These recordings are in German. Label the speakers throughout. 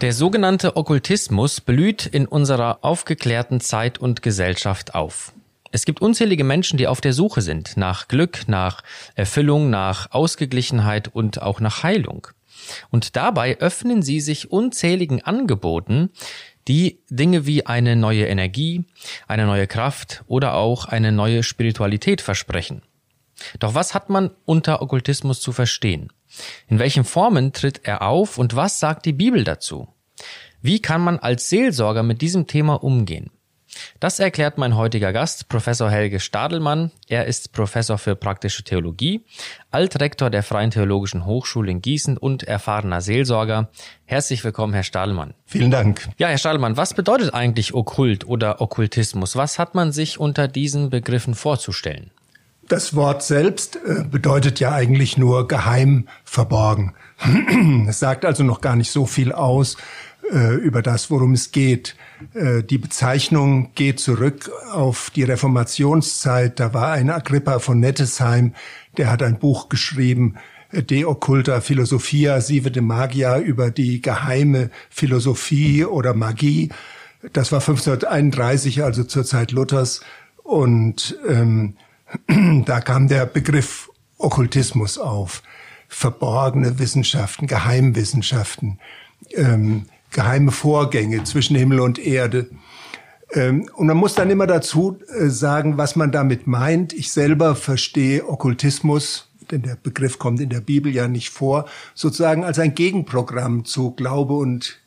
Speaker 1: Der sogenannte Okkultismus blüht in unserer aufgeklärten Zeit und Gesellschaft auf. Es gibt unzählige Menschen, die auf der Suche sind nach Glück, nach Erfüllung, nach Ausgeglichenheit und auch nach Heilung. Und dabei öffnen sie sich unzähligen Angeboten, die Dinge wie eine neue Energie, eine neue Kraft oder auch eine neue Spiritualität versprechen. Doch was hat man unter Okkultismus zu verstehen? In welchen Formen tritt er auf und was sagt die Bibel dazu? Wie kann man als Seelsorger mit diesem Thema umgehen? Das erklärt mein heutiger Gast, Professor Helge Stadelmann. Er ist Professor für praktische Theologie, Altrektor der Freien Theologischen Hochschule in Gießen und erfahrener Seelsorger. Herzlich willkommen, Herr Stadelmann.
Speaker 2: Vielen Dank.
Speaker 1: Ja, Herr Stadelmann, was bedeutet eigentlich Okkult oder Okkultismus? Was hat man sich unter diesen Begriffen vorzustellen?
Speaker 2: Das Wort selbst äh, bedeutet ja eigentlich nur geheim verborgen. Es sagt also noch gar nicht so viel aus äh, über das, worum es geht. Äh, die Bezeichnung geht zurück auf die Reformationszeit. Da war ein Agrippa von Nettesheim, der hat ein Buch geschrieben, De Occulta Philosophia Sive de Magia über die geheime Philosophie oder Magie. Das war 1531, also zur Zeit Luthers. Und ähm, da kam der Begriff Okkultismus auf. Verborgene Wissenschaften, Geheimwissenschaften, ähm, geheime Vorgänge zwischen Himmel und Erde. Ähm, und man muss dann immer dazu äh, sagen, was man damit meint. Ich selber verstehe Okkultismus, denn der Begriff kommt in der Bibel ja nicht vor, sozusagen als ein Gegenprogramm zu Glaube und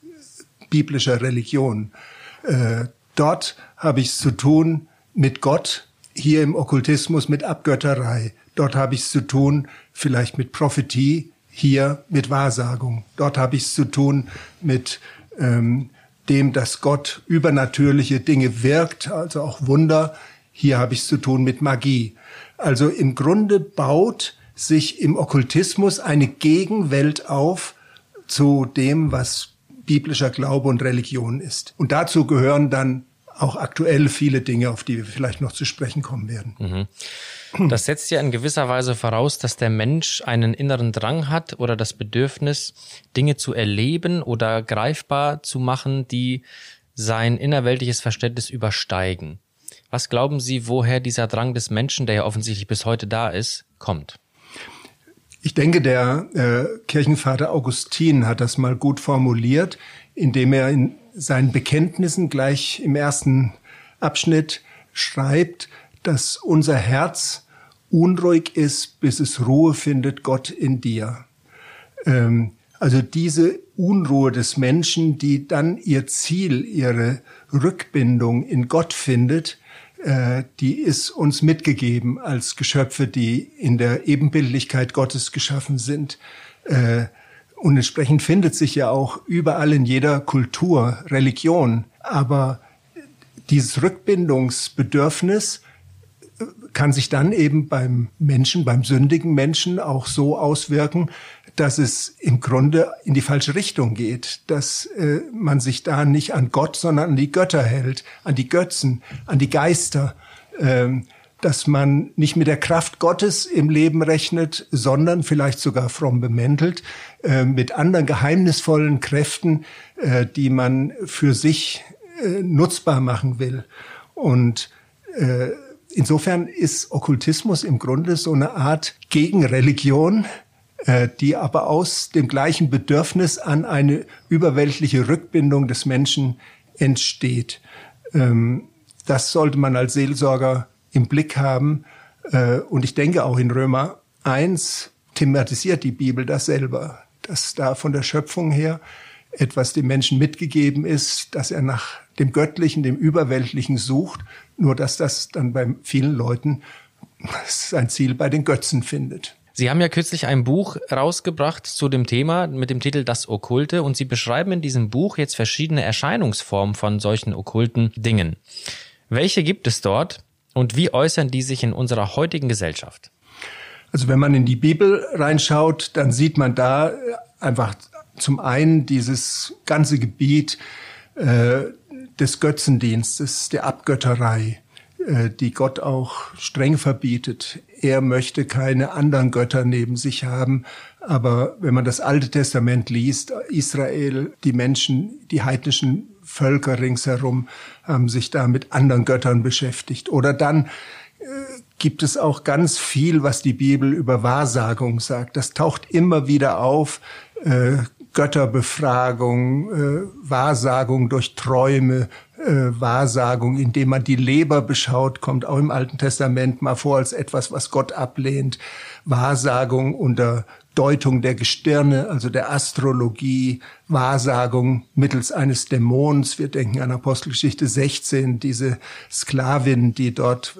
Speaker 2: biblischer Religion. Äh, dort habe ich es zu tun mit Gott, hier im Okkultismus mit Abgötterei. Dort habe ich es zu tun vielleicht mit Prophetie, hier mit Wahrsagung. Dort habe ich es zu tun mit ähm, dem, dass Gott übernatürliche Dinge wirkt, also auch Wunder. Hier habe ich es zu tun mit Magie. Also im Grunde baut sich im Okkultismus eine Gegenwelt auf zu dem, was biblischer Glaube und Religion ist. Und dazu gehören dann auch aktuell viele Dinge, auf die wir vielleicht noch zu sprechen kommen werden.
Speaker 1: Mhm. Das setzt ja in gewisser Weise voraus, dass der Mensch einen inneren Drang hat oder das Bedürfnis, Dinge zu erleben oder greifbar zu machen, die sein innerweltliches Verständnis übersteigen. Was glauben Sie, woher dieser Drang des Menschen, der ja offensichtlich bis heute da ist, kommt?
Speaker 2: Ich denke, der äh, Kirchenvater Augustin hat das mal gut formuliert, indem er in seinen Bekenntnissen gleich im ersten Abschnitt schreibt, dass unser Herz unruhig ist, bis es Ruhe findet, Gott in dir. Ähm, also diese Unruhe des Menschen, die dann ihr Ziel, ihre Rückbindung in Gott findet, äh, die ist uns mitgegeben als Geschöpfe, die in der Ebenbildlichkeit Gottes geschaffen sind. Äh, und entsprechend findet sich ja auch überall in jeder Kultur Religion. Aber dieses Rückbindungsbedürfnis kann sich dann eben beim Menschen, beim sündigen Menschen auch so auswirken, dass es im Grunde in die falsche Richtung geht, dass äh, man sich da nicht an Gott, sondern an die Götter hält, an die Götzen, an die Geister. Ähm, dass man nicht mit der Kraft Gottes im Leben rechnet, sondern vielleicht sogar fromm bemäntelt, äh, mit anderen geheimnisvollen Kräften, äh, die man für sich äh, nutzbar machen will. Und äh, insofern ist Okkultismus im Grunde so eine Art Gegenreligion, äh, die aber aus dem gleichen Bedürfnis an eine überweltliche Rückbindung des Menschen entsteht. Ähm, das sollte man als Seelsorger im Blick haben. Äh, und ich denke auch in Römer 1 thematisiert die Bibel das selber, dass da von der Schöpfung her etwas dem Menschen mitgegeben ist, dass er nach dem Göttlichen, dem Überweltlichen sucht, nur dass das dann bei vielen Leuten sein Ziel bei den Götzen findet.
Speaker 1: Sie haben ja kürzlich ein Buch rausgebracht zu dem Thema mit dem Titel Das Okkulte und Sie beschreiben in diesem Buch jetzt verschiedene Erscheinungsformen von solchen okkulten Dingen. Welche gibt es dort und wie äußern die sich in unserer heutigen Gesellschaft?
Speaker 2: Also wenn man in die Bibel reinschaut, dann sieht man da einfach zum einen dieses ganze Gebiet äh, des Götzendienstes, der Abgötterei, äh, die Gott auch streng verbietet. Er möchte keine anderen Götter neben sich haben Aber wenn man das Alte Testament liest, Israel, die Menschen, die heidnischen Völker ringsherum haben sich da mit anderen Göttern beschäftigt. Oder dann äh, gibt es auch ganz viel, was die Bibel über Wahrsagung sagt. Das taucht immer wieder auf. Äh, Götterbefragung, äh, Wahrsagung durch Träume, Wahrsagung, indem man die Leber beschaut, kommt auch im Alten Testament mal vor als etwas, was Gott ablehnt. Wahrsagung unter Deutung der Gestirne, also der Astrologie, Wahrsagung mittels eines Dämons. Wir denken an Apostelgeschichte 16, diese Sklavin, die dort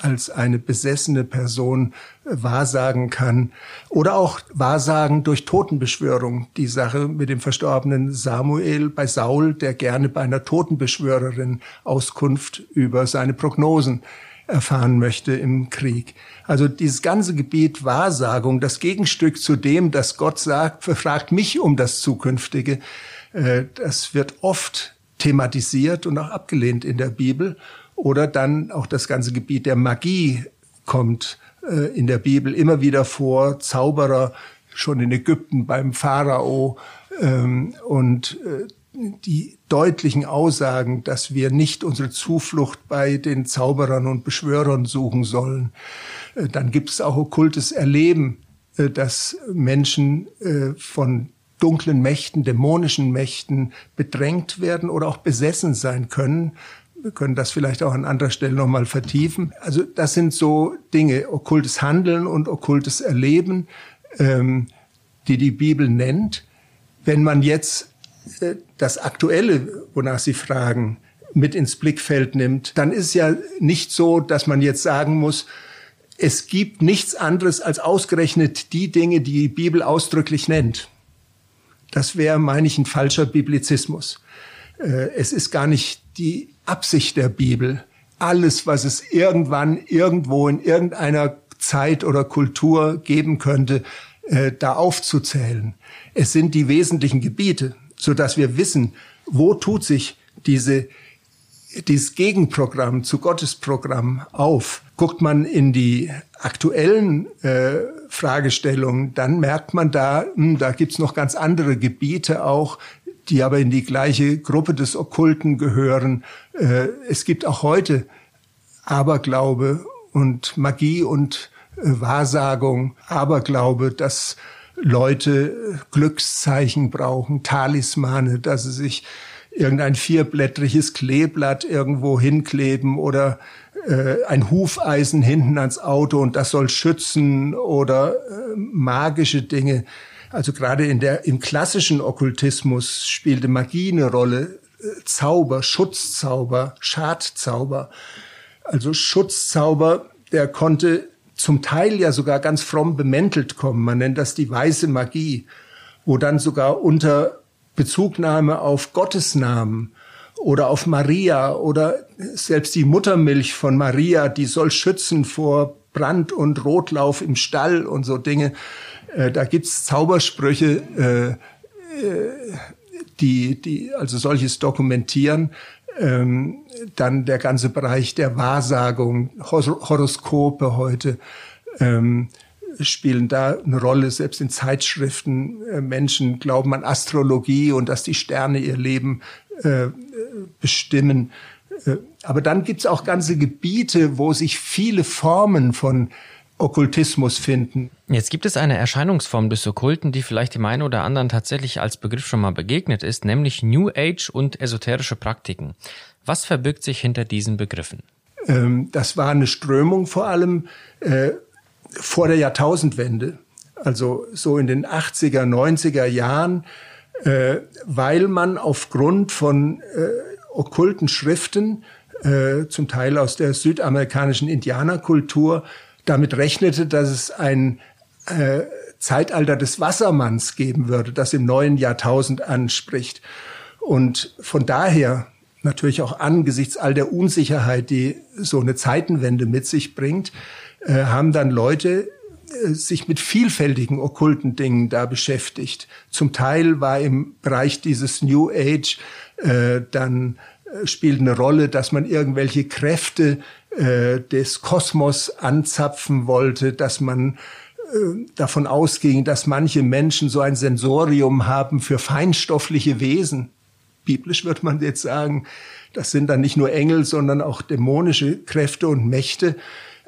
Speaker 2: als eine besessene Person äh, wahrsagen kann. Oder auch Wahrsagen durch Totenbeschwörung. Die Sache mit dem verstorbenen Samuel bei Saul, der gerne bei einer Totenbeschwörerin Auskunft über seine Prognosen erfahren möchte im Krieg. Also dieses ganze Gebiet Wahrsagung, das Gegenstück zu dem, dass Gott sagt, fragt mich um das Zukünftige, äh, das wird oft thematisiert und auch abgelehnt in der Bibel. Oder dann auch das ganze Gebiet der Magie kommt äh, in der Bibel immer wieder vor. Zauberer schon in Ägypten beim Pharao ähm, und äh, die deutlichen Aussagen, dass wir nicht unsere Zuflucht bei den Zauberern und Beschwörern suchen sollen. Äh, dann gibt es auch okkultes Erleben, äh, dass Menschen äh, von dunklen Mächten, dämonischen Mächten bedrängt werden oder auch besessen sein können wir können das vielleicht auch an anderer Stelle nochmal vertiefen. Also das sind so Dinge, okkultes Handeln und okkultes Erleben, ähm, die die Bibel nennt. Wenn man jetzt das Aktuelle, wonach Sie fragen, mit ins Blickfeld nimmt, dann ist ja nicht so, dass man jetzt sagen muss, es gibt nichts anderes als ausgerechnet die Dinge, die die Bibel ausdrücklich nennt. Das wäre, meine ich, ein falscher Biblizismus. Äh, es ist gar nicht die Absicht der Bibel, alles, was es irgendwann, irgendwo in irgendeiner Zeit oder Kultur geben könnte, äh, da aufzuzählen. Es sind die wesentlichen Gebiete, so dass wir wissen, wo tut sich diese dieses Gegenprogramm zu Gottes Programm auf. Guckt man in die aktuellen äh, Fragestellungen, dann merkt man da, mh, hm, da gibt's noch ganz andere Gebiete auch, die aber in die gleiche Gruppe des Okkulten gehören. Äh, es gibt auch heute Aberglaube und Magie und äh, Wahrsagung, Aberglaube, dass Leute Glückszeichen brauchen, Talismane, dass sie sich irgendein vierblättriges Kleeblatt irgendwo hinkleben oder äh, ein Hufeisen hinten ans Auto und das soll schützen oder äh, magische Dinge. Also gerade in der, im klassischen Okkultismus spielte Magie eine Rolle. Äh, Zauber, Schutzzauber, Schadzauber. Also Schutzzauber, der konnte zum Teil ja sogar ganz fromm bemäntelt kommen. Man nennt das die weiße Magie, wo dann sogar unter Bezugnahme auf Gottesnamen oder auf Maria oder selbst die Muttermilch von Maria, die soll schützen vor Brand und Rotlauf im Stall und so Dinge. Äh, da gibt's Zaubersprüche, äh, äh, die, die also solches dokumentieren. Ähm, dann der ganze Bereich der Wahrsagung, Hor Horoskope heute ähm, spielen da eine Rolle. Selbst in Zeitschriften äh, Menschen glauben an Astrologie und dass die Sterne ihr Leben äh, bestimmen. Äh, aber dann gibt's auch ganze Gebiete, wo sich viele Formen von Okkultismus finden.
Speaker 1: Jetzt gibt es eine Erscheinungsform des Okkulten, die vielleicht dem einen oder anderen tatsächlich als Begriff schon mal begegnet ist, nämlich New Age und esoterische Praktiken. Was verbirgt sich hinter diesen Begriffen?
Speaker 2: Ähm, das war eine Strömung vor allem äh, vor der Jahrtausendwende, also so in den 80er, 90er Jahren, äh, weil man aufgrund von äh, okkulten Schriften, äh, zum Teil aus der südamerikanischen Indianerkultur, damit rechnete, dass es ein äh, Zeitalter des Wassermanns geben würde, das im neuen Jahrtausend anspricht. Und von daher natürlich auch angesichts all der Unsicherheit, die so eine Zeitenwende mit sich bringt, äh, haben dann Leute äh, sich mit vielfältigen okkulten Dingen da beschäftigt. Zum Teil war im Bereich dieses New Age äh, dann spielt eine Rolle, dass man irgendwelche Kräfte äh, des Kosmos anzapfen wollte, dass man äh, davon ausging, dass manche Menschen so ein Sensorium haben für feinstoffliche Wesen. Biblisch wird man jetzt sagen, das sind dann nicht nur Engel, sondern auch dämonische Kräfte und Mächte.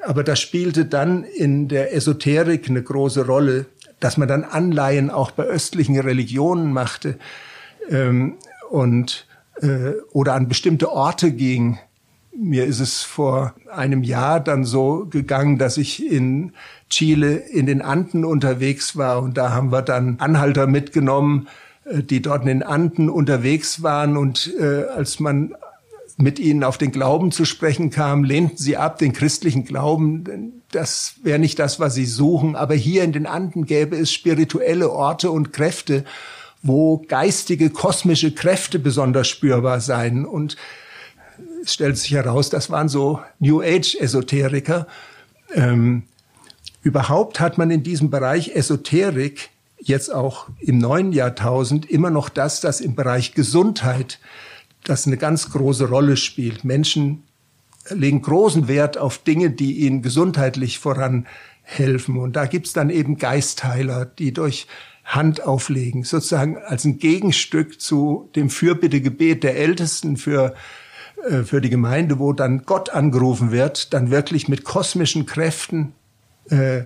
Speaker 2: Aber das spielte dann in der Esoterik eine große Rolle, dass man dann Anleihen auch bei östlichen Religionen machte ähm, und äh, oder an bestimmte Orte ging. Mir ist es vor einem Jahr dann so gegangen, dass ich in Chile in den Anden unterwegs war und da haben wir dann Anhalter mitgenommen, äh, die dort in den Anden unterwegs waren und äh, als man mit ihnen auf den Glauben zu sprechen kam, lehnten sie ab, den christlichen Glauben. Das wäre nicht das, was sie suchen. Aber hier in den Anden gäbe es spirituelle Orte und Kräfte, wo geistige, kosmische Kräfte besonders spürbar seien. Und es stellt sich heraus, das waren so New Age-Esoteriker. Ähm, überhaupt hat man in diesem Bereich Esoterik jetzt auch im neuen Jahrtausend immer noch das, das im Bereich Gesundheit das eine ganz große Rolle spielt. Menschen legen großen Wert auf Dinge, die ihnen gesundheitlich voranhelfen. Und da gibt's dann eben Geistheiler, die durch Hand auflegen, sozusagen als ein Gegenstück zu dem Fürbittegebet der Ältesten für, äh, für die Gemeinde, wo dann Gott angerufen wird, dann wirklich mit kosmischen Kräften äh,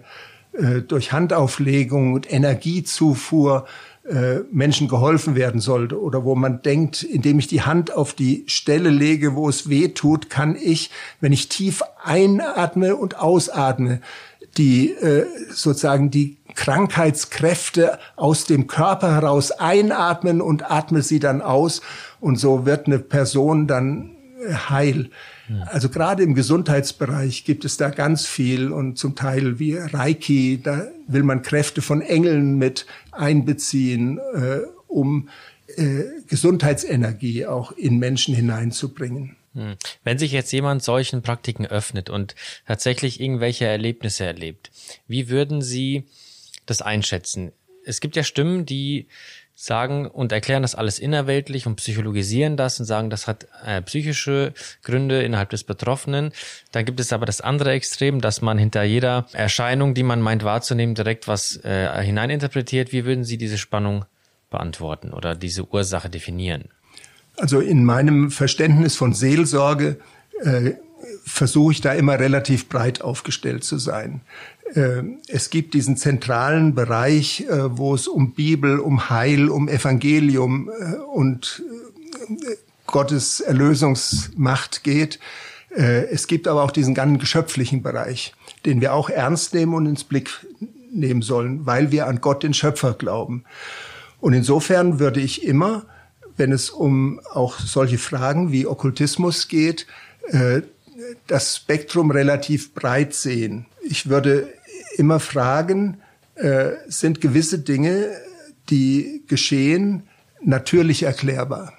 Speaker 2: äh, durch Handauflegung und Energiezufuhr äh, Menschen geholfen werden sollte oder wo man denkt, indem ich die Hand auf die Stelle lege, wo es weh tut, kann ich, wenn ich tief einatme und ausatme, die äh, sozusagen die Krankheitskräfte aus dem Körper heraus einatmen und atme sie dann aus und so wird eine Person dann heil. Also gerade im Gesundheitsbereich gibt es da ganz viel und zum Teil wie Reiki, da will man Kräfte von Engeln mit einbeziehen, äh, um äh, Gesundheitsenergie auch in Menschen hineinzubringen.
Speaker 1: Hm. Wenn sich jetzt jemand solchen Praktiken öffnet und tatsächlich irgendwelche Erlebnisse erlebt, wie würden Sie das einschätzen? Es gibt ja Stimmen, die sagen und erklären das alles innerweltlich und psychologisieren das und sagen, das hat äh, psychische Gründe innerhalb des Betroffenen. Dann gibt es aber das andere Extrem, dass man hinter jeder Erscheinung, die man meint wahrzunehmen, direkt was äh, hineininterpretiert. Wie würden Sie diese Spannung beantworten oder diese Ursache definieren?
Speaker 2: Also in meinem Verständnis von Seelsorge äh, versuche ich da immer relativ breit aufgestellt zu sein. Äh, es gibt diesen zentralen Bereich, äh, wo es um Bibel, um Heil, um Evangelium äh, und Gottes Erlösungsmacht geht. Es gibt aber auch diesen ganzen geschöpflichen Bereich, den wir auch ernst nehmen und ins Blick nehmen sollen, weil wir an Gott den Schöpfer glauben. Und insofern würde ich immer, wenn es um auch solche Fragen wie Okkultismus geht, das Spektrum relativ breit sehen. Ich würde immer fragen, äh, sind gewisse Dinge, die geschehen, natürlich erklärbar?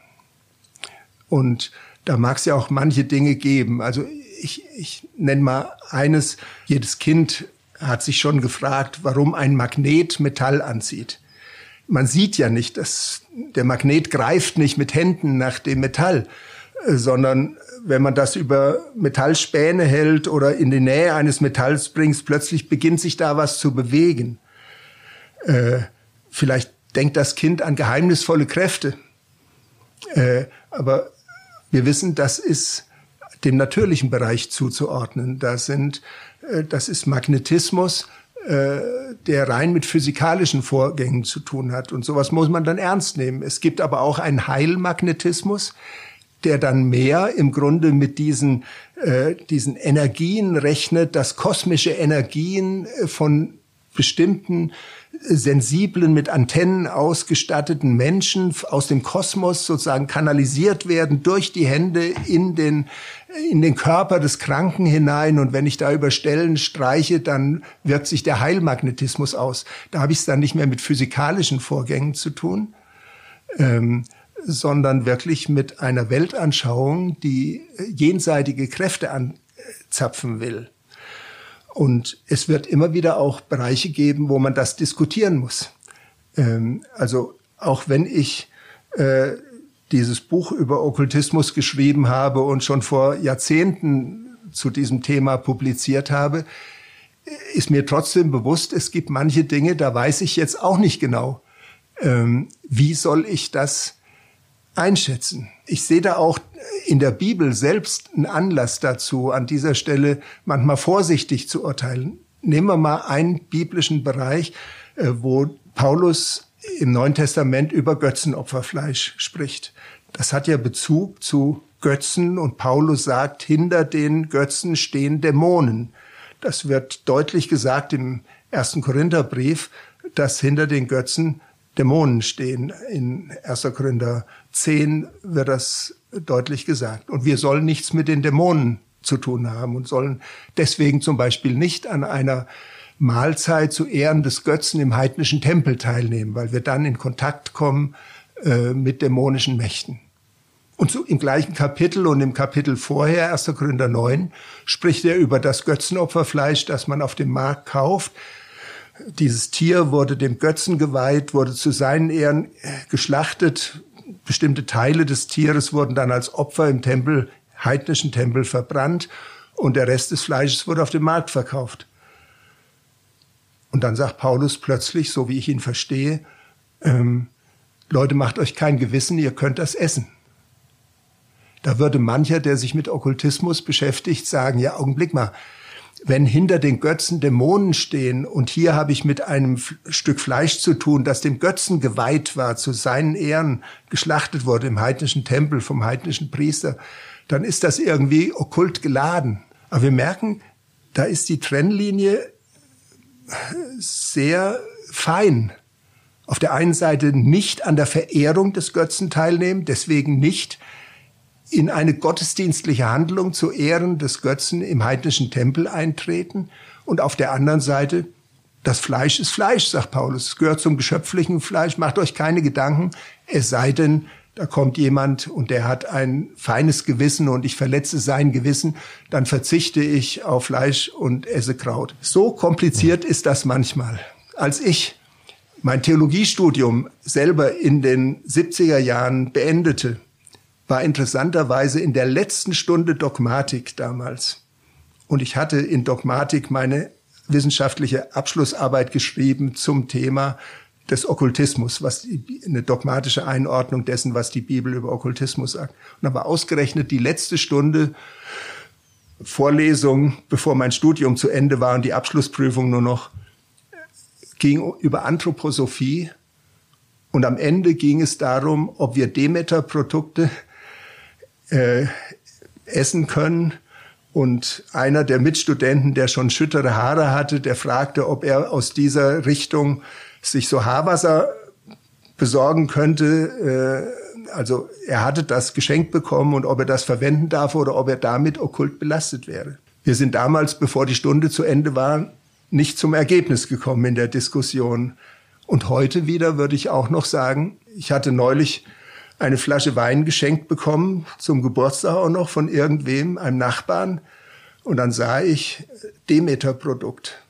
Speaker 2: Und da mag es ja auch manche Dinge geben. Also ich, ich nenne mal eines, jedes Kind hat sich schon gefragt, warum ein Magnet Metall anzieht. Man sieht ja nicht, dass der Magnet greift nicht mit Händen nach dem Metall, äh, sondern wenn man das über Metallspäne hält oder in die Nähe eines Metalls bringt, plötzlich beginnt sich da was zu bewegen. Äh, vielleicht denkt das Kind an geheimnisvolle Kräfte. Äh, aber wir wissen, das ist dem natürlichen Bereich zuzuordnen. Das sind, äh, das ist Magnetismus, äh, der rein mit physikalischen Vorgängen zu tun hat. Und sowas muss man dann ernst nehmen. Es gibt aber auch einen Heilmagnetismus, der dann mehr im Grunde mit diesen, äh, diesen Energien rechnet, dass kosmische Energien äh, von bestimmten äh, sensiblen, mit Antennen ausgestatteten Menschen aus dem Kosmos sozusagen kanalisiert werden durch die Hände in den, in den Körper des Kranken hinein. Und wenn ich da über Stellen streiche, dann wirkt sich der Heilmagnetismus aus. Da habe ich es dann nicht mehr mit physikalischen Vorgängen zu tun. Ähm, sondern wirklich mit einer Weltanschauung, die jenseitige Kräfte anzapfen will. Und es wird immer wieder auch Bereiche geben, wo man das diskutieren muss. Ähm, also auch wenn ich äh, dieses Buch über Okkultismus geschrieben habe und schon vor Jahrzehnten zu diesem Thema publiziert habe, ist mir trotzdem bewusst, es gibt manche Dinge, da weiß ich jetzt auch nicht genau, ähm, wie soll ich das einschätzen. Ich sehe da auch in der Bibel selbst einen Anlass dazu, an dieser Stelle manchmal vorsichtig zu urteilen. Nehmen wir mal einen biblischen Bereich, äh, wo Paulus im Neuen Testament über Götzenopferfleisch spricht. Das hat ja Bezug zu Götzen und Paulus sagt, hinter den Götzen stehen Dämonen. Das wird deutlich gesagt im ersten Korintherbrief, dass hinter den Götzen Dämonen stehen. In 1. Korinther 10 wird das deutlich gesagt. Und wir sollen nichts mit den Dämonen zu tun haben und sollen deswegen zum Beispiel nicht an einer Mahlzeit zu Ehren des Götzen im heidnischen Tempel teilnehmen, weil wir dann in Kontakt kommen äh, mit dämonischen Mächten. Und so im gleichen Kapitel und im Kapitel vorher, 1. Korinther 9, spricht er über das Götzenopferfleisch, das man auf dem Markt kauft. Dieses Tier wurde dem Götzen geweiht, wurde zu seinen Ehren äh, geschlachtet. Bestimmte Teile des Tieres wurden dann als Opfer im Tempel, heidnischen Tempel verbrannt und der Rest des Fleisches wurde auf dem Markt verkauft. Und dann sagt Paulus plötzlich, so wie ich ihn verstehe, ähm, Leute, macht euch kein Gewissen, ihr könnt das essen. Da würde mancher, der sich mit Okkultismus beschäftigt, sagen, ja, Augenblick mal, wenn hinter den Götzen Dämonen stehen und hier habe ich mit einem Stück Fleisch zu tun, das dem Götzen geweiht war, zu seinen Ehren geschlachtet wurde im heidnischen Tempel vom heidnischen Priester, dann ist das irgendwie okkult geladen. Aber wir merken, da ist die Trennlinie sehr fein. Auf der einen Seite nicht an der Verehrung des Götzen teilnehmen, deswegen nicht in eine gottesdienstliche Handlung zu Ehren des Götzen im heidnischen Tempel eintreten und auf der anderen Seite das Fleisch ist Fleisch, sagt Paulus. Es gehört zum geschöpflichen Fleisch. Macht euch keine Gedanken, es sei denn, da kommt jemand und der hat ein feines Gewissen und ich verletze sein Gewissen, dann verzichte ich auf Fleisch und esse Kraut. So kompliziert ist das manchmal. Als ich mein Theologiestudium selber in den 70er Jahren beendete, war interessanterweise in der letzten Stunde Dogmatik damals. Und ich hatte in Dogmatik meine wissenschaftliche Abschlussarbeit geschrieben zum Thema des Okkultismus, was die, eine dogmatische Einordnung dessen, was die Bibel über Okkultismus sagt. Und aber ausgerechnet die letzte Stunde Vorlesung, bevor mein Studium zu Ende war und die Abschlussprüfung nur noch, ging über Anthroposophie. Und am Ende ging es darum, ob wir Demeter-Produkte äh, essen können. Und einer der Mitstudenten, der schon schüttere Haare hatte, der fragte, ob er aus dieser Richtung sich so Haarwasser besorgen könnte. Äh, also er hatte das geschenkt bekommen und ob er das verwenden darf oder ob er damit okkult belastet wäre. Wir sind damals, bevor die Stunde zu Ende war, nicht zum Ergebnis gekommen in der Diskussion. Und heute wieder würde ich auch noch sagen, ich hatte neulich eine Flasche Wein geschenkt bekommen, zum Geburtstag auch noch von irgendwem, einem Nachbarn. Und dann sah ich Demeter-Produkt.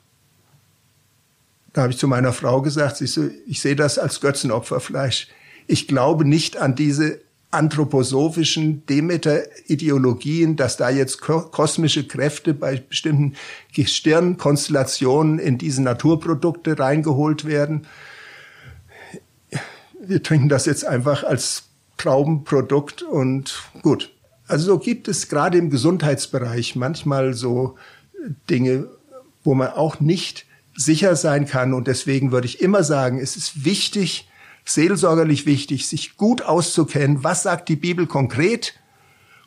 Speaker 2: Da habe ich zu meiner Frau gesagt, ich, so, ich sehe das als Götzenopferfleisch. Ich glaube nicht an diese anthroposophischen Demeter-Ideologien, dass da jetzt kosmische Kräfte bei bestimmten Gestirnkonstellationen in diese Naturprodukte reingeholt werden. Wir trinken das jetzt einfach als Traubenprodukt und gut. Also so gibt es gerade im Gesundheitsbereich manchmal so Dinge, wo man auch nicht sicher sein kann. Und deswegen würde ich immer sagen, es ist wichtig, seelsorgerlich wichtig, sich gut auszukennen, was sagt die Bibel konkret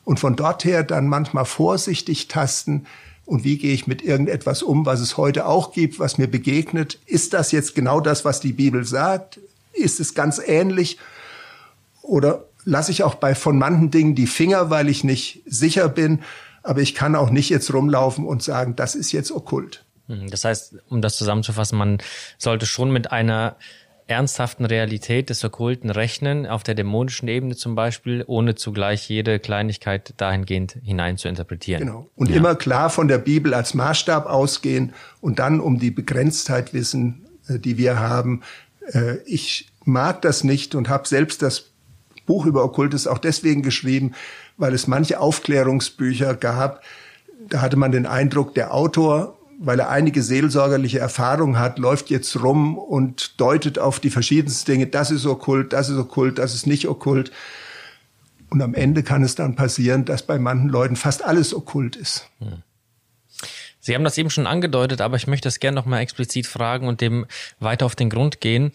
Speaker 2: und von dort her dann manchmal vorsichtig tasten. Und wie gehe ich mit irgendetwas um, was es heute auch gibt, was mir begegnet? Ist das jetzt genau das, was die Bibel sagt? Ist es ganz ähnlich? Oder lasse ich auch bei von manchen Dingen die Finger, weil ich nicht sicher bin? Aber ich kann auch nicht jetzt rumlaufen und sagen, das ist jetzt okkult.
Speaker 1: Hm, das heißt, um das zusammenzufassen, man sollte schon mit einer ernsthaften Realität des Okkulten rechnen, auf der dämonischen Ebene zum Beispiel, ohne zugleich jede Kleinigkeit dahingehend hinein zu interpretieren.
Speaker 2: Genau. Und ja. immer klar von der Bibel als Maßstab ausgehen und dann um die Begrenztheit wissen, äh, die wir haben. Äh, ich mag das nicht und habe selbst das Buch über Okkultes auch deswegen geschrieben, weil es manche Aufklärungsbücher gab. Da hatte man den Eindruck, der Autor weil er einige seelsorgerliche Erfahrungen hat, läuft jetzt rum und deutet auf die verschiedensten Dinge, das ist okkult, das ist okkult, das ist nicht okkult. Und am Ende kann es dann passieren, dass bei manchen Leuten fast alles okkult ist. Hm.
Speaker 1: Sie haben das eben schon angedeutet, aber ich möchte es gerne nochmal explizit fragen und dem weiter auf den Grund gehen.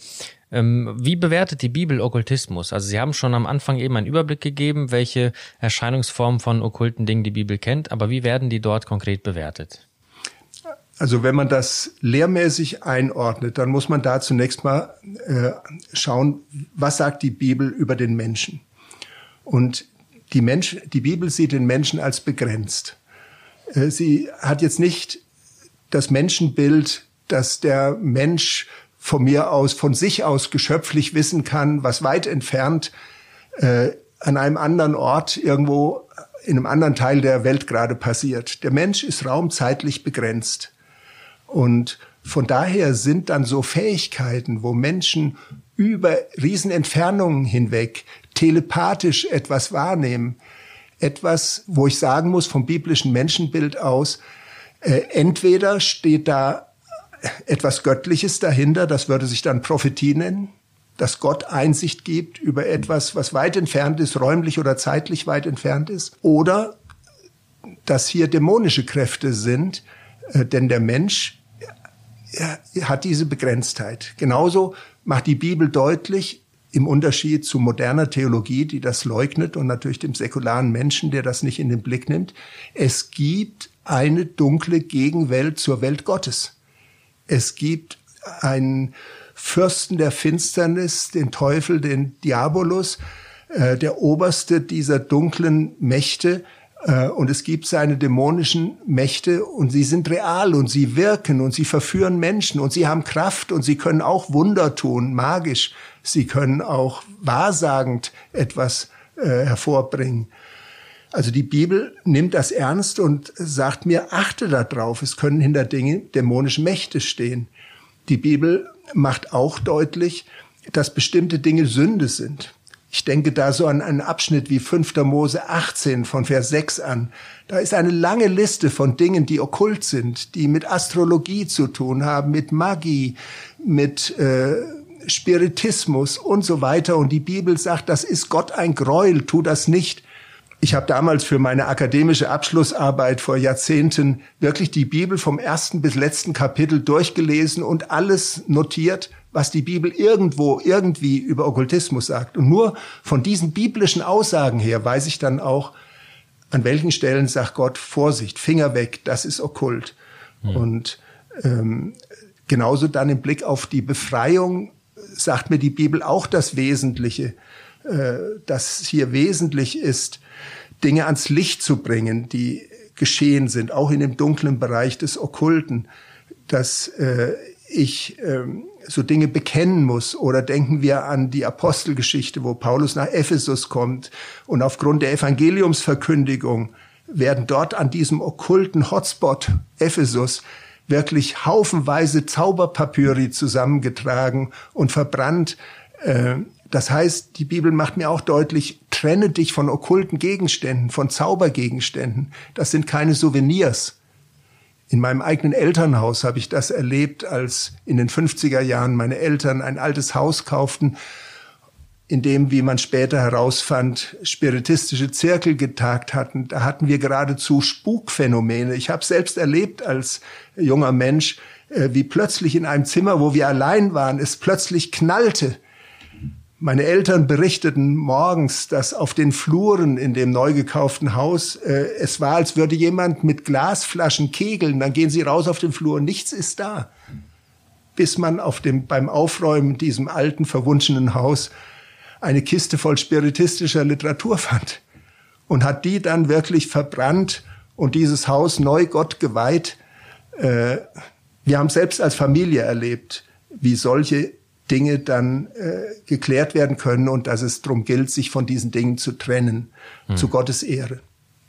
Speaker 1: Ähm, wie bewertet die Bibel Okkultismus? Also Sie haben schon am Anfang eben einen Überblick gegeben, welche Erscheinungsformen von okkulten Dingen die Bibel kennt, aber wie werden die dort konkret bewertet?
Speaker 2: Also wenn man das lehrmäßig einordnet, dann muss man da zunächst mal äh, schauen, was sagt die Bibel über den Menschen? Und die, Mensch, die Bibel sieht den Menschen als begrenzt. Äh, sie hat jetzt nicht das Menschenbild, dass der Mensch von mir aus, von sich aus geschöpflich wissen kann, was weit entfernt äh, an einem anderen Ort irgendwo in einem anderen Teil der Welt gerade passiert. Der Mensch ist raumzeitlich begrenzt. Und von daher sind dann so Fähigkeiten, wo Menschen über Riesenentfernungen hinweg telepathisch etwas wahrnehmen, etwas, wo ich sagen muss, vom biblischen Menschenbild aus, äh, entweder steht da etwas Göttliches dahinter, das würde sich dann Prophetie nennen, dass Gott Einsicht gibt über etwas, was weit entfernt ist, räumlich oder zeitlich weit entfernt ist, oder dass hier dämonische Kräfte sind, äh, denn der Mensch hat diese Begrenztheit. Genauso macht die Bibel deutlich, im Unterschied zu moderner Theologie, die das leugnet und natürlich dem säkularen Menschen, der das nicht in den Blick nimmt, es gibt eine dunkle Gegenwelt zur Welt Gottes. Es gibt einen Fürsten der Finsternis, den Teufel, den Diabolus, äh, der oberste dieser dunklen Mächte, und es gibt seine dämonischen Mächte und sie sind real und sie wirken und sie verführen Menschen und sie haben Kraft und sie können auch Wunder tun, magisch. Sie können auch wahrsagend etwas äh, hervorbringen. Also die Bibel nimmt das ernst und sagt mir, achte darauf, es können hinter Dingen dämonische Mächte stehen. Die Bibel macht auch deutlich, dass bestimmte Dinge Sünde sind. Ich denke da so an einen Abschnitt wie 5. Mose 18 von Vers 6 an. Da ist eine lange Liste von Dingen, die okkult sind, die mit Astrologie zu tun haben, mit Magie, mit äh, Spiritismus und so weiter. Und die Bibel sagt, das ist Gott ein Gräuel, tu das nicht. Ich habe damals für meine akademische Abschlussarbeit vor Jahrzehnten wirklich die Bibel vom ersten bis letzten Kapitel durchgelesen und alles notiert, was die Bibel irgendwo irgendwie über Okkultismus sagt. Und nur von diesen biblischen Aussagen her weiß ich dann auch, an welchen Stellen sagt Gott, Vorsicht, Finger weg, das ist okkult. Mhm. Und ähm, genauso dann im Blick auf die Befreiung sagt mir die Bibel auch das Wesentliche, äh, dass hier wesentlich ist, Dinge ans Licht zu bringen, die geschehen sind, auch in dem dunklen Bereich des Okkulten, dass äh, ich ähm, so Dinge bekennen muss. Oder denken wir an die Apostelgeschichte, wo Paulus nach Ephesus kommt und aufgrund der Evangeliumsverkündigung werden dort an diesem okkulten Hotspot Ephesus wirklich haufenweise Zauberpapyri zusammengetragen und verbrannt. Äh, das heißt, die Bibel macht mir auch deutlich, trenne dich von okkulten Gegenständen, von Zaubergegenständen. Das sind keine Souvenirs. In meinem eigenen Elternhaus habe ich das erlebt, als in den 50er Jahren meine Eltern ein altes Haus kauften, in dem, wie man später herausfand, spiritistische Zirkel getagt hatten. Da hatten wir geradezu Spukphänomene. Ich habe selbst erlebt als junger Mensch, äh, wie plötzlich in einem Zimmer, wo wir allein waren, es plötzlich knallte meine Eltern berichteten morgens, dass auf den Fluren in dem neu gekauften Haus äh, es war, als würde jemand mit Glasflaschen kegeln. Dann gehen sie raus auf den Flur, nichts ist da. Bis man auf dem, beim Aufräumen diesem alten, verwunschenen Haus eine Kiste voll spiritistischer Literatur fand und hat die dann wirklich verbrannt und dieses Haus neu Gott geweiht. Äh, wir haben selbst als Familie erlebt, wie solche Dinge dann äh, geklärt werden können und dass es darum gilt, sich von diesen Dingen zu trennen, hm. zu Gottes Ehre.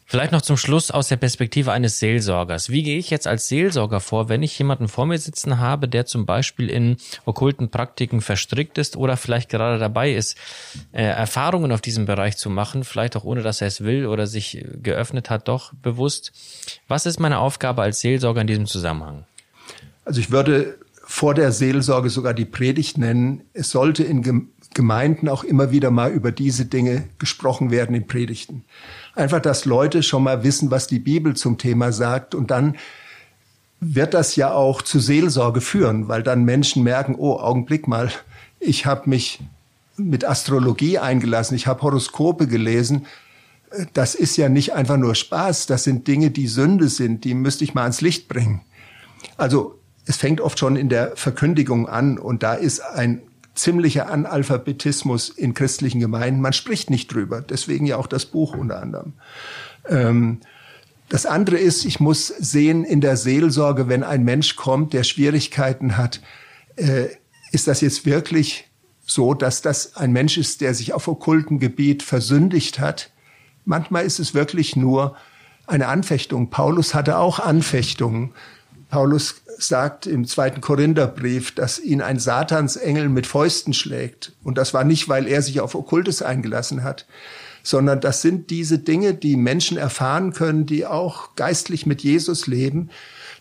Speaker 1: Vielleicht noch zum Schluss aus der Perspektive eines Seelsorgers. Wie gehe ich jetzt als Seelsorger vor, wenn ich jemanden vor mir sitzen habe, der zum Beispiel in okkulten Praktiken verstrickt ist oder vielleicht gerade dabei ist, äh, Erfahrungen auf diesem Bereich zu machen, vielleicht auch ohne, dass er es will oder sich geöffnet hat, doch bewusst. Was ist meine Aufgabe als Seelsorger in diesem Zusammenhang?
Speaker 2: Also ich würde vor der Seelsorge sogar die Predigt nennen. Es sollte in Gemeinden auch immer wieder mal über diese Dinge gesprochen werden in Predigten. Einfach, dass Leute schon mal wissen, was die Bibel zum Thema sagt und dann wird das ja auch zu Seelsorge führen, weil dann Menschen merken, oh, Augenblick mal, ich habe mich mit Astrologie eingelassen, ich habe Horoskope gelesen. Das ist ja nicht einfach nur Spaß, das sind Dinge, die Sünde sind, die müsste ich mal ans Licht bringen. Also es fängt oft schon in der Verkündigung an und da ist ein ziemlicher Analphabetismus in christlichen Gemeinden. Man spricht nicht drüber. Deswegen ja auch das Buch unter anderem. Ähm, das andere ist, ich muss sehen in der Seelsorge, wenn ein Mensch kommt, der Schwierigkeiten hat, äh, ist das jetzt wirklich so, dass das ein Mensch ist, der sich auf okkultem Gebiet versündigt hat? Manchmal ist es wirklich nur eine Anfechtung. Paulus hatte auch Anfechtungen. Paulus sagt im zweiten Korintherbrief, dass ihn ein Satansengel mit Fäusten schlägt. Und das war nicht, weil er sich auf Okkultes eingelassen hat, sondern das sind diese Dinge, die Menschen erfahren können, die auch geistlich mit Jesus leben,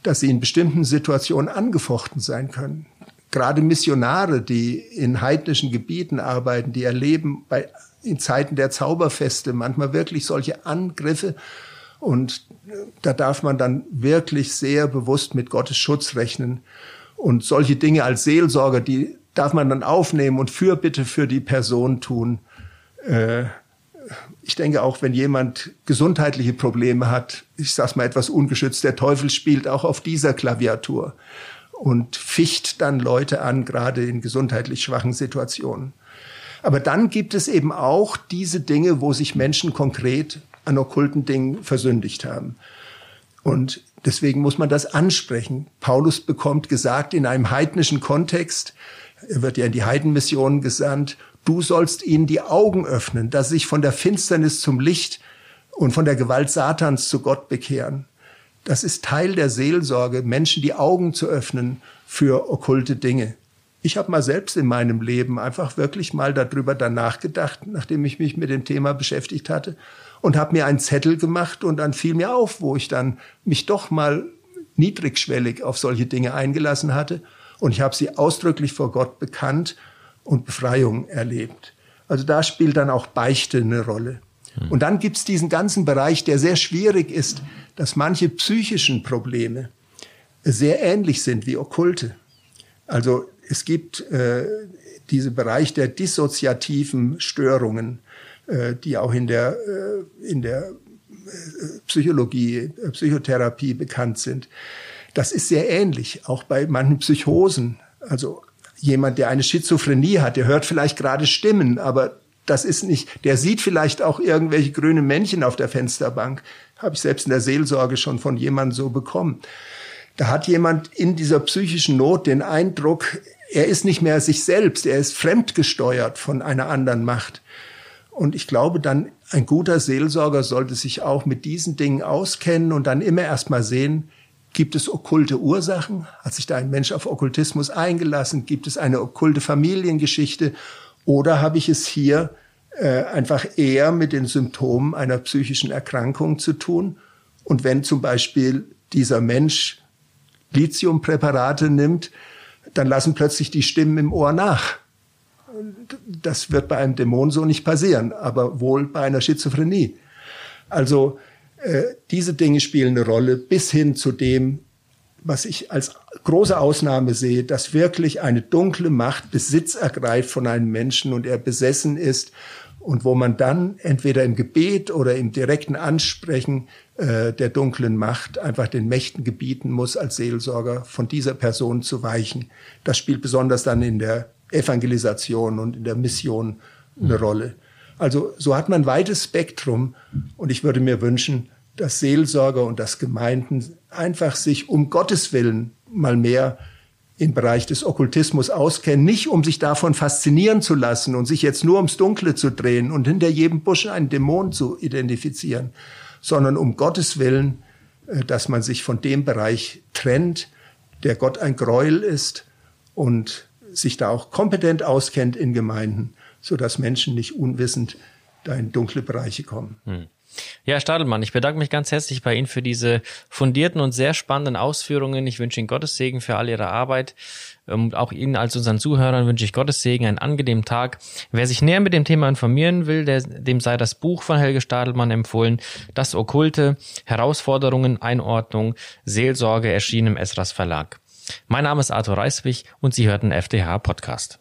Speaker 2: dass sie in bestimmten Situationen angefochten sein können. Gerade Missionare, die in heidnischen Gebieten arbeiten, die erleben bei, in Zeiten der Zauberfeste manchmal wirklich solche Angriffe und da darf man dann wirklich sehr bewusst mit Gottes Schutz rechnen. Und solche Dinge als Seelsorger, die darf man dann aufnehmen und Fürbitte für die Person tun. Äh, ich denke auch, wenn jemand gesundheitliche Probleme hat, ich sag's mal etwas ungeschützt, der Teufel spielt auch auf dieser Klaviatur und ficht dann Leute an, gerade in gesundheitlich schwachen Situationen. Aber dann gibt es eben auch diese Dinge, wo sich Menschen konkret an okkulten Dingen versündigt haben. Und deswegen muss man das ansprechen. Paulus bekommt gesagt in einem heidnischen Kontext, er wird ja in die Heidenmissionen gesandt, du sollst ihnen die Augen öffnen, dass sie sich von der Finsternis zum Licht und von der Gewalt Satans zu Gott bekehren. Das ist Teil der Seelsorge, Menschen die Augen zu öffnen für okkulte Dinge. Ich habe mal selbst in meinem Leben einfach wirklich mal darüber danach gedacht, nachdem ich mich mit dem Thema beschäftigt hatte und habe mir einen Zettel gemacht und dann fiel mir auf, wo ich dann mich doch mal niedrigschwellig auf solche Dinge eingelassen hatte und ich habe sie ausdrücklich vor Gott bekannt und Befreiung erlebt. Also da spielt dann auch Beichte eine Rolle. Hm. Und dann gibt's diesen ganzen Bereich, der sehr schwierig ist, dass manche psychischen Probleme sehr ähnlich sind wie okkulte. Also es gibt äh, diesen Bereich der dissoziativen Störungen, die auch in der, äh, in der äh, Psychologie, Psychotherapie bekannt sind. Das ist sehr ähnlich, auch bei manchen Psychosen. Also jemand, der eine Schizophrenie hat, der hört vielleicht gerade Stimmen, aber das ist nicht, der sieht vielleicht auch irgendwelche grünen Männchen auf der Fensterbank. Habe ich selbst in der Seelsorge schon von jemandem so bekommen. Da hat jemand in dieser psychischen Not den Eindruck, er ist nicht mehr sich selbst, er ist fremdgesteuert von einer anderen Macht. Und ich glaube dann, ein guter Seelsorger sollte sich auch mit diesen Dingen auskennen und dann immer erst mal sehen, gibt es okkulte Ursachen? Hat sich da ein Mensch auf Okkultismus eingelassen? Gibt es eine okkulte Familiengeschichte? Oder habe ich es hier äh, einfach eher mit den Symptomen einer psychischen Erkrankung zu tun? Und wenn zum Beispiel dieser Mensch Lithiumpräparate nimmt, dann lassen plötzlich die Stimmen im Ohr nach das wird bei einem Dämon so nicht passieren, aber wohl bei einer Schizophrenie. Also äh, diese Dinge spielen eine Rolle bis hin zu dem, was ich als große Ausnahme sehe, dass wirklich eine dunkle Macht Besitz ergreift von einem Menschen und er besessen ist und wo man dann entweder im Gebet oder im direkten Ansprechen äh, der dunklen Macht einfach den Mächten gebieten muss, als Seelsorger von dieser Person zu weichen. Das spielt besonders dann in der Evangelisation und in der Mission eine Rolle. Also so hat man ein weites Spektrum und ich würde mir wünschen, dass Seelsorger und dass Gemeinden einfach sich um Gottes Willen mal mehr im Bereich des Okkultismus auskennen, nicht um sich davon faszinieren zu lassen und sich jetzt nur ums Dunkle zu drehen und hinter jedem Busch einen Dämon zu identifizieren, sondern um Gottes Willen, äh, dass man sich von dem Bereich trennt, der Gott ein Gräuel ist und sich da auch kompetent auskennt in Gemeinden, so dass Menschen nicht unwissend da in dunkle Bereiche kommen. Hm.
Speaker 1: Ja, Herr Stadelmann, ich bedanke mich ganz herzlich bei Ihnen für diese fundierten und sehr spannenden Ausführungen. Ich wünsche Ihnen Gottes Segen für all Ihre Arbeit. Und ähm, auch Ihnen als unseren Zuhörern wünsche ich Gottes Segen, einen angenehmen Tag. Wer sich näher mit dem Thema informieren will, der, dem sei das Buch von Helge Stadelmann empfohlen. Das Okkulte, Herausforderungen, Einordnung, Seelsorge erschienen im Esras Verlag. Mein Name ist Arthur Reiswig und Sie hörten FDH Podcast.